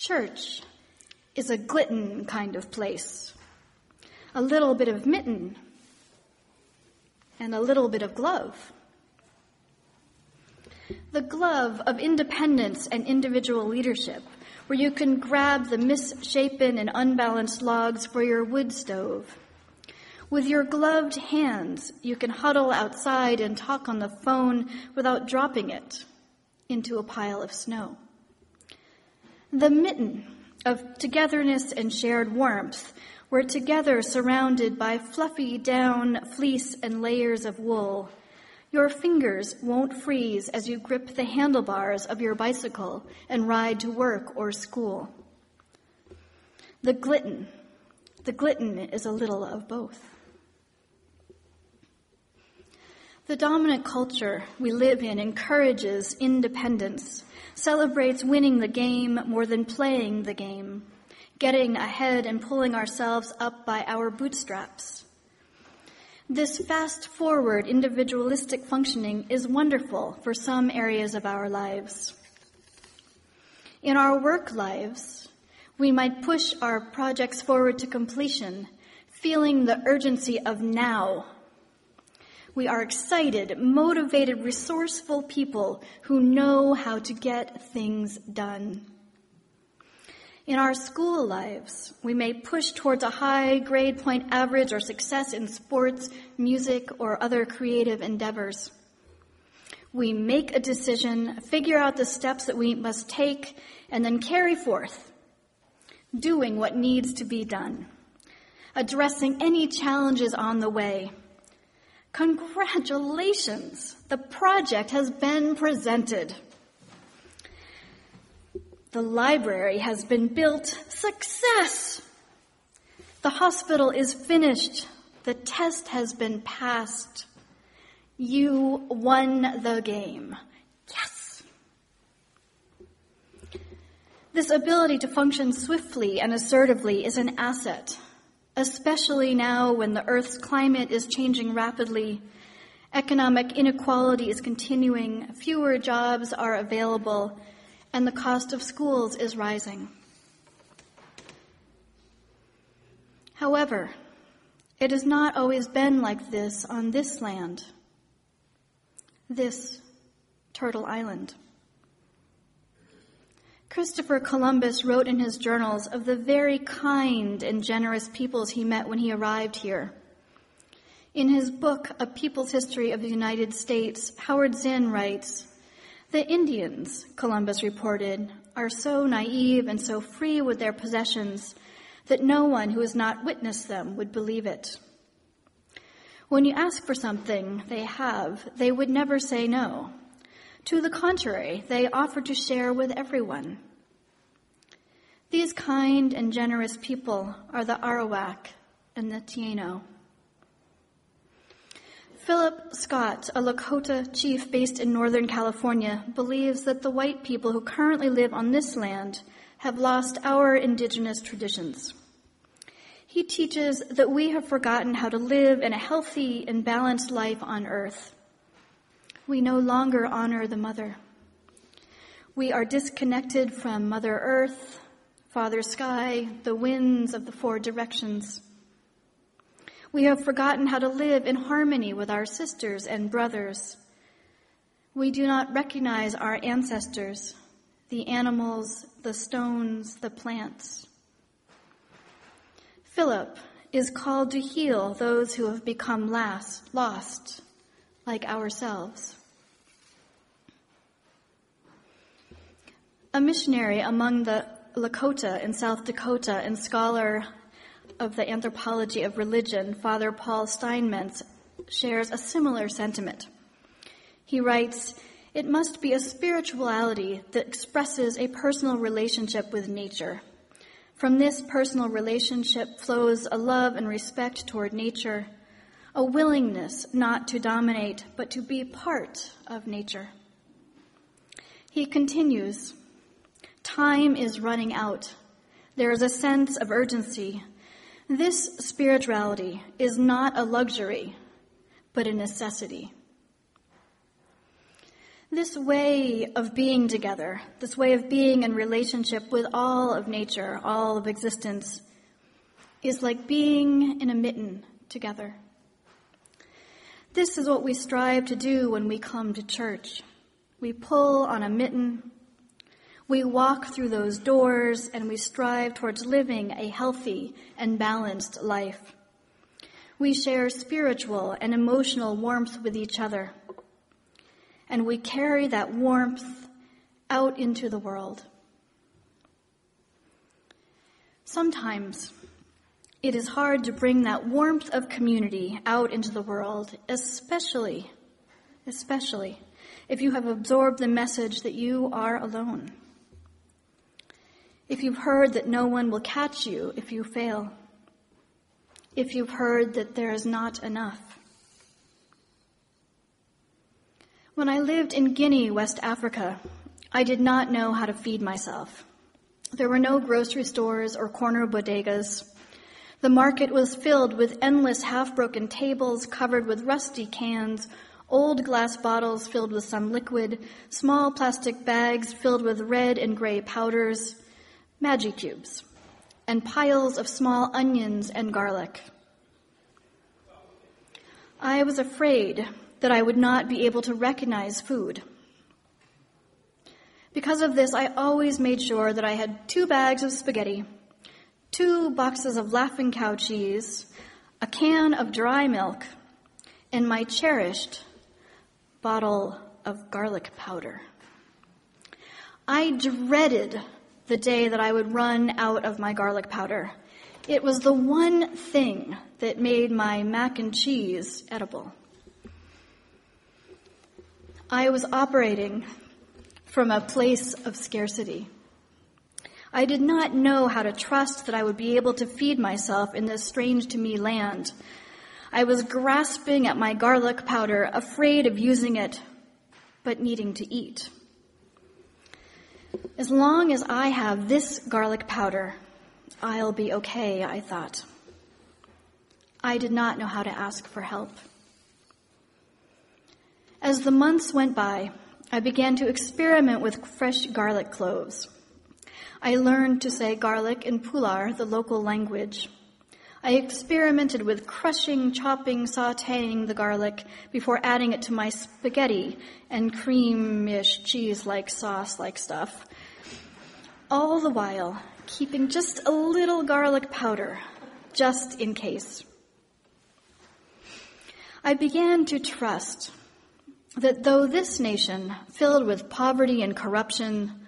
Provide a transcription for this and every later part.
Church is a glitten kind of place. A little bit of mitten and a little bit of glove. The glove of independence and individual leadership, where you can grab the misshapen and unbalanced logs for your wood stove. With your gloved hands, you can huddle outside and talk on the phone without dropping it into a pile of snow. The mitten of togetherness and shared warmth, where together surrounded by fluffy down, fleece, and layers of wool, your fingers won't freeze as you grip the handlebars of your bicycle and ride to work or school. The glitten, the glitten is a little of both. The dominant culture we live in encourages independence, celebrates winning the game more than playing the game, getting ahead and pulling ourselves up by our bootstraps. This fast forward individualistic functioning is wonderful for some areas of our lives. In our work lives, we might push our projects forward to completion, feeling the urgency of now we are excited, motivated, resourceful people who know how to get things done. In our school lives, we may push towards a high grade point average or success in sports, music, or other creative endeavors. We make a decision, figure out the steps that we must take, and then carry forth, doing what needs to be done, addressing any challenges on the way, Congratulations! The project has been presented. The library has been built. Success! The hospital is finished. The test has been passed. You won the game. Yes! This ability to function swiftly and assertively is an asset especially now when the Earth's climate is changing rapidly. Economic inequality is continuing, fewer jobs are available, and the cost of schools is rising. However, it has not always been like this on this land, this Turtle Island. Christopher Columbus wrote in his journals of the very kind and generous peoples he met when he arrived here. In his book, A People's History of the United States, Howard Zinn writes, The Indians, Columbus reported, are so naive and so free with their possessions that no one who has not witnessed them would believe it. When you ask for something they have, they would never say no. To the contrary, they offer to share with everyone. These kind and generous people are the Arawak and the Taino. Philip Scott, a Lakota chief based in Northern California, believes that the white people who currently live on this land have lost our indigenous traditions. He teaches that we have forgotten how to live in a healthy and balanced life on earth we no longer honor the mother. We are disconnected from Mother Earth, Father Sky, the winds of the four directions. We have forgotten how to live in harmony with our sisters and brothers. We do not recognize our ancestors, the animals, the stones, the plants. Philip is called to heal those who have become last, lost, like ourselves. A missionary among the Lakota in South Dakota and scholar of the anthropology of religion, Father Paul Steinmetz, shares a similar sentiment. He writes, It must be a spirituality that expresses a personal relationship with nature. From this personal relationship flows a love and respect toward nature, a willingness not to dominate, but to be part of nature. He continues, Time is running out. There is a sense of urgency. This spirituality is not a luxury, but a necessity. This way of being together, this way of being in relationship with all of nature, all of existence, is like being in a mitten together. This is what we strive to do when we come to church. We pull on a mitten, we walk through those doors, and we strive towards living a healthy and balanced life. We share spiritual and emotional warmth with each other and we carry that warmth out into the world. Sometimes it is hard to bring that warmth of community out into the world, especially, especially if you have absorbed the message that you are alone. If you've heard that no one will catch you if you fail. If you've heard that there is not enough. When I lived in Guinea, West Africa, I did not know how to feed myself. There were no grocery stores or corner bodegas. The market was filled with endless half-broken tables covered with rusty cans, old glass bottles filled with some liquid, small plastic bags filled with red and gray powders, Maggi cubes, and piles of small onions and garlic. I was afraid that I would not be able to recognize food. Because of this, I always made sure that I had two bags of spaghetti, two boxes of laughing cow cheese, a can of dry milk, and my cherished bottle of garlic powder. I dreaded the day that I would run out of my garlic powder. It was the one thing that made my mac and cheese edible. I was operating from a place of scarcity. I did not know how to trust that I would be able to feed myself in this strange to me land. I was grasping at my garlic powder, afraid of using it, but needing to eat. As long as I have this garlic powder, I'll be okay, I thought. I did not know how to ask for help. As the months went by, I began to experiment with fresh garlic cloves. I learned to say garlic in Pular, the local language. I experimented with crushing, chopping, sauteing the garlic before adding it to my spaghetti and creamish cheese-like sauce-like stuff. All the while, keeping just a little garlic powder, just in case. I began to trust that though this nation, filled with poverty and corruption,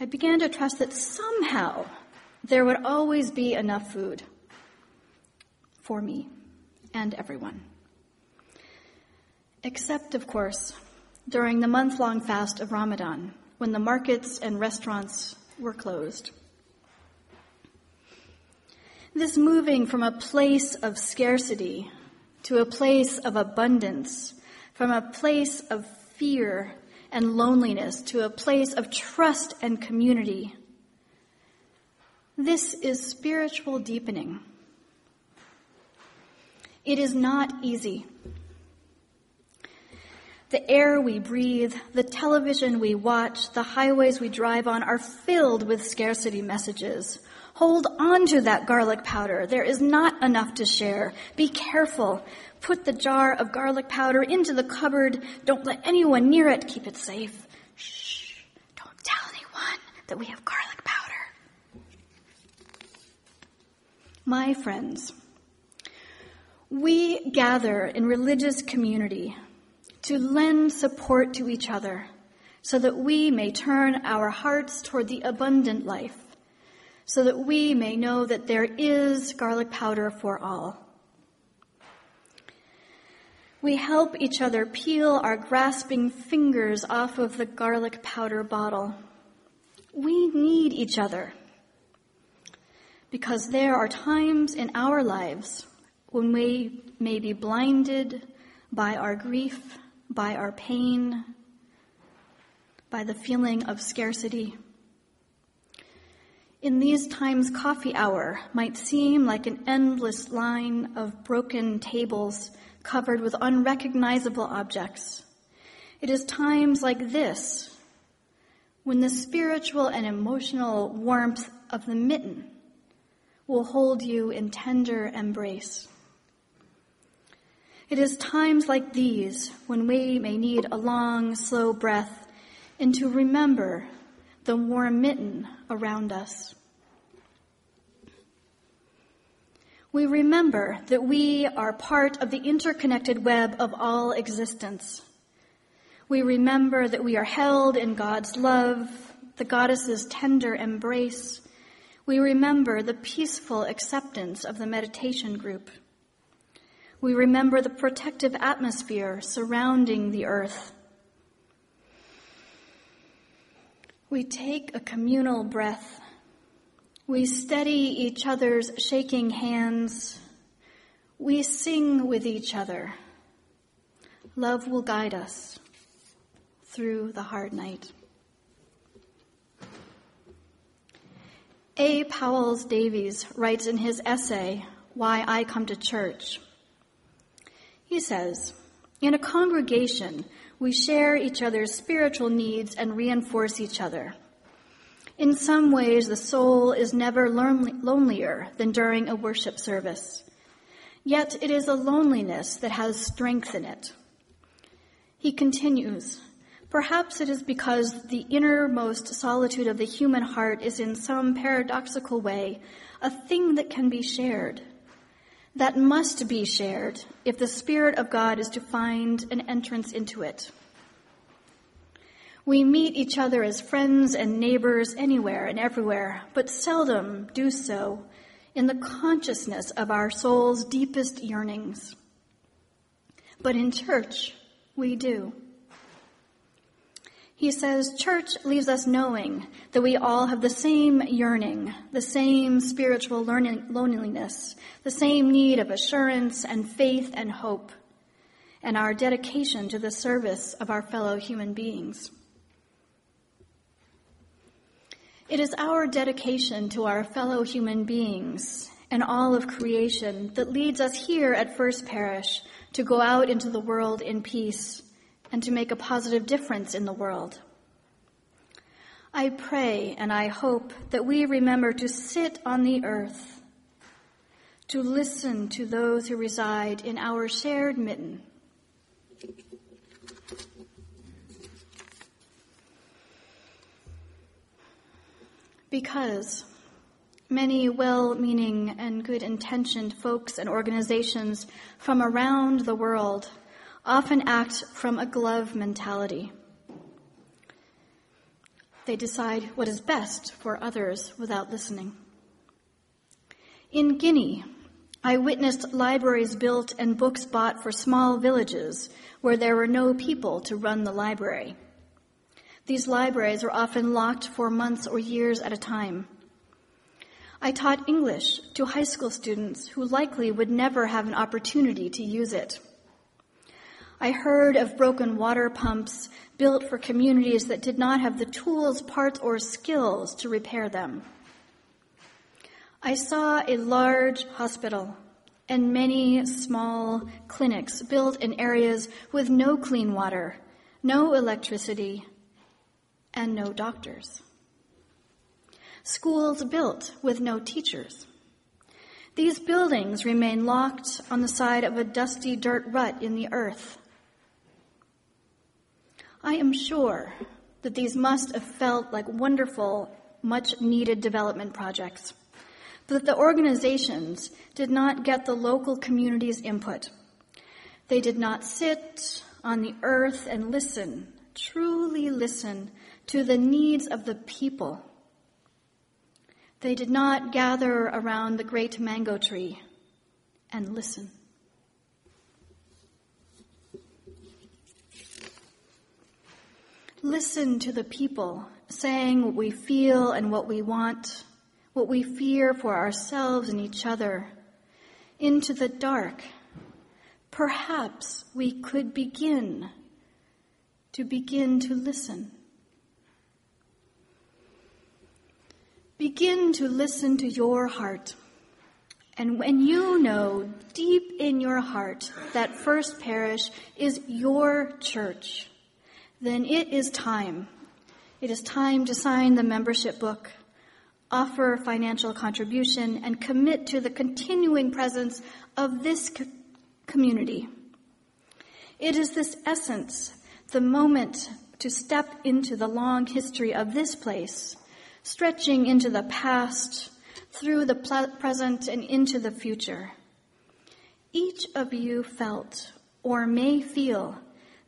I began to trust that somehow there would always be enough food for me and everyone. Except, of course, during the month long fast of Ramadan, when the markets and restaurants were closed. This moving from a place of scarcity to a place of abundance from a place of fear and loneliness to a place of trust and community. This is spiritual deepening. It is not easy. The air we breathe, the television we watch, the highways we drive on are filled with scarcity messages. Hold on to that garlic powder. There is not enough to share. Be careful. Put the jar of garlic powder into the cupboard. Don't let anyone near it. Keep it safe. Shh. Don't tell anyone that we have garlic powder. My friends, we gather in religious community to lend support to each other so that we may turn our hearts toward the abundant life, so that we may know that there is garlic powder for all. We help each other peel our grasping fingers off of the garlic powder bottle. We need each other because there are times in our lives when we may be blinded by our grief, by our pain, by the feeling of scarcity. In these times, coffee hour might seem like an endless line of broken tables covered with unrecognizable objects. It is times like this when the spiritual and emotional warmth of the mitten will hold you in tender embrace. It is times like these when we may need a long, slow breath and to remember the warm mitten around us. We remember that we are part of the interconnected web of all existence we remember that we are held in God's love, the goddess's tender embrace. We remember the peaceful acceptance of the meditation group. We remember the protective atmosphere surrounding the earth. We take a communal breath. We steady each other's shaking hands. We sing with each other. Love will guide us through the hard night. A. Powell Davies writes in his essay, Why I Come to Church. He says, In a congregation, we share each other's spiritual needs and reinforce each other. In some ways, the soul is never lonelier than during a worship service. Yet it is a loneliness that has strength in it. He continues, Perhaps it is because the innermost solitude of the human heart is in some paradoxical way a thing that can be shared, that must be shared if the Spirit of God is to find an entrance into it. We meet each other as friends and neighbors anywhere and everywhere, but seldom do so in the consciousness of our soul's deepest yearnings. But in church, we do. He says, church leaves us knowing that we all have the same yearning, the same spiritual loneliness, the same need of assurance and faith and hope, and our dedication to the service of our fellow human beings. It is our dedication to our fellow human beings and all of creation that leads us here at First Parish to go out into the world in peace and to make a positive difference in the world. I pray and I hope that we remember to sit on the earth, to listen to those who reside in our shared mitten. Because many well meaning and good intentioned folks and organizations from around the world often act from a glove mentality. They decide what is best for others without listening. In Guinea, I witnessed libraries built and books bought for small villages where there were no people to run the library. These libraries were often locked for months or years at a time. I taught English to high school students who likely would never have an opportunity to use it. I heard of broken water pumps built for communities that did not have the tools, parts, or skills to repair them. I saw a large hospital and many small clinics built in areas with no clean water, no electricity, and no doctors. Schools built with no teachers. These buildings remain locked on the side of a dusty dirt rut in the earth. I am sure that these must have felt like wonderful, much needed development projects, but that the organizations did not get the local community's input. They did not sit on the earth and listen, truly listen to the needs of the people. They did not gather around the great mango tree and listen. Listen to the people saying what we feel and what we want, what we fear for ourselves and each other. Into the dark, perhaps we could begin to begin to listen. Begin to listen to your heart. And when you know deep in your heart that First Parish is your church, then it is time. It is time to sign the membership book, offer financial contribution, and commit to the continuing presence of this co- community. It is this essence, the moment to step into the long history of this place, stretching into the past, through the present, and into the future. Each of you felt or may feel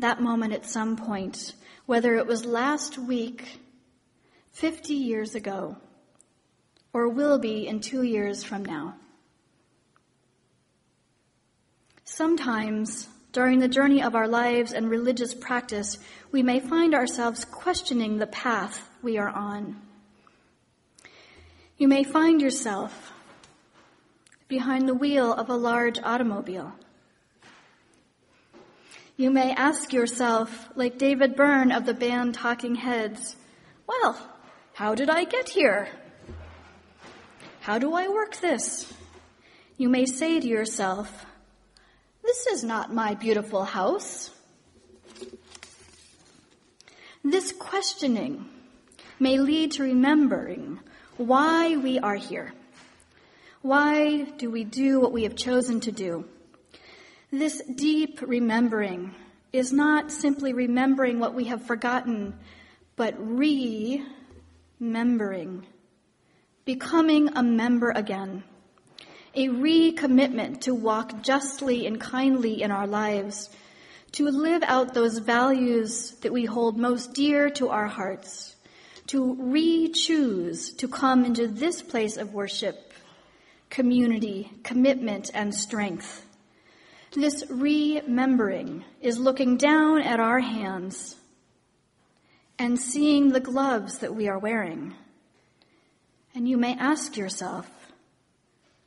that moment at some point, whether it was last week, 50 years ago, or will be in two years from now. Sometimes, during the journey of our lives and religious practice, we may find ourselves questioning the path we are on. You may find yourself behind the wheel of a large automobile you may ask yourself, like David Byrne of the band Talking Heads, well, how did I get here? How do I work this? You may say to yourself, this is not my beautiful house. This questioning may lead to remembering why we are here. Why do we do what we have chosen to do? This deep remembering is not simply remembering what we have forgotten, but remembering, becoming a member again, a recommitment to walk justly and kindly in our lives, to live out those values that we hold most dear to our hearts, to re-choose to come into this place of worship, community, commitment, and strength. This remembering is looking down at our hands and seeing the gloves that we are wearing. And you may ask yourself,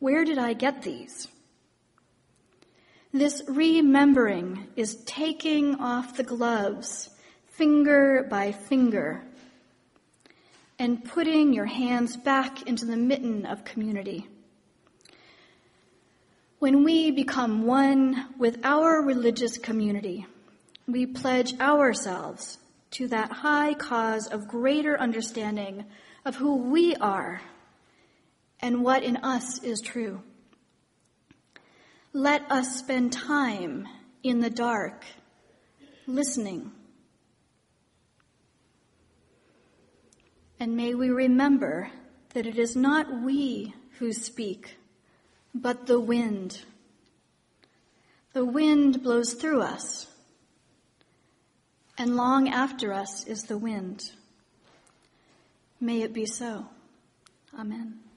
where did I get these? This remembering is taking off the gloves finger by finger and putting your hands back into the mitten of community. When we become one with our religious community, we pledge ourselves to that high cause of greater understanding of who we are and what in us is true. Let us spend time in the dark, listening. And may we remember that it is not we who speak, but the wind. The wind blows through us, and long after us is the wind. May it be so. Amen.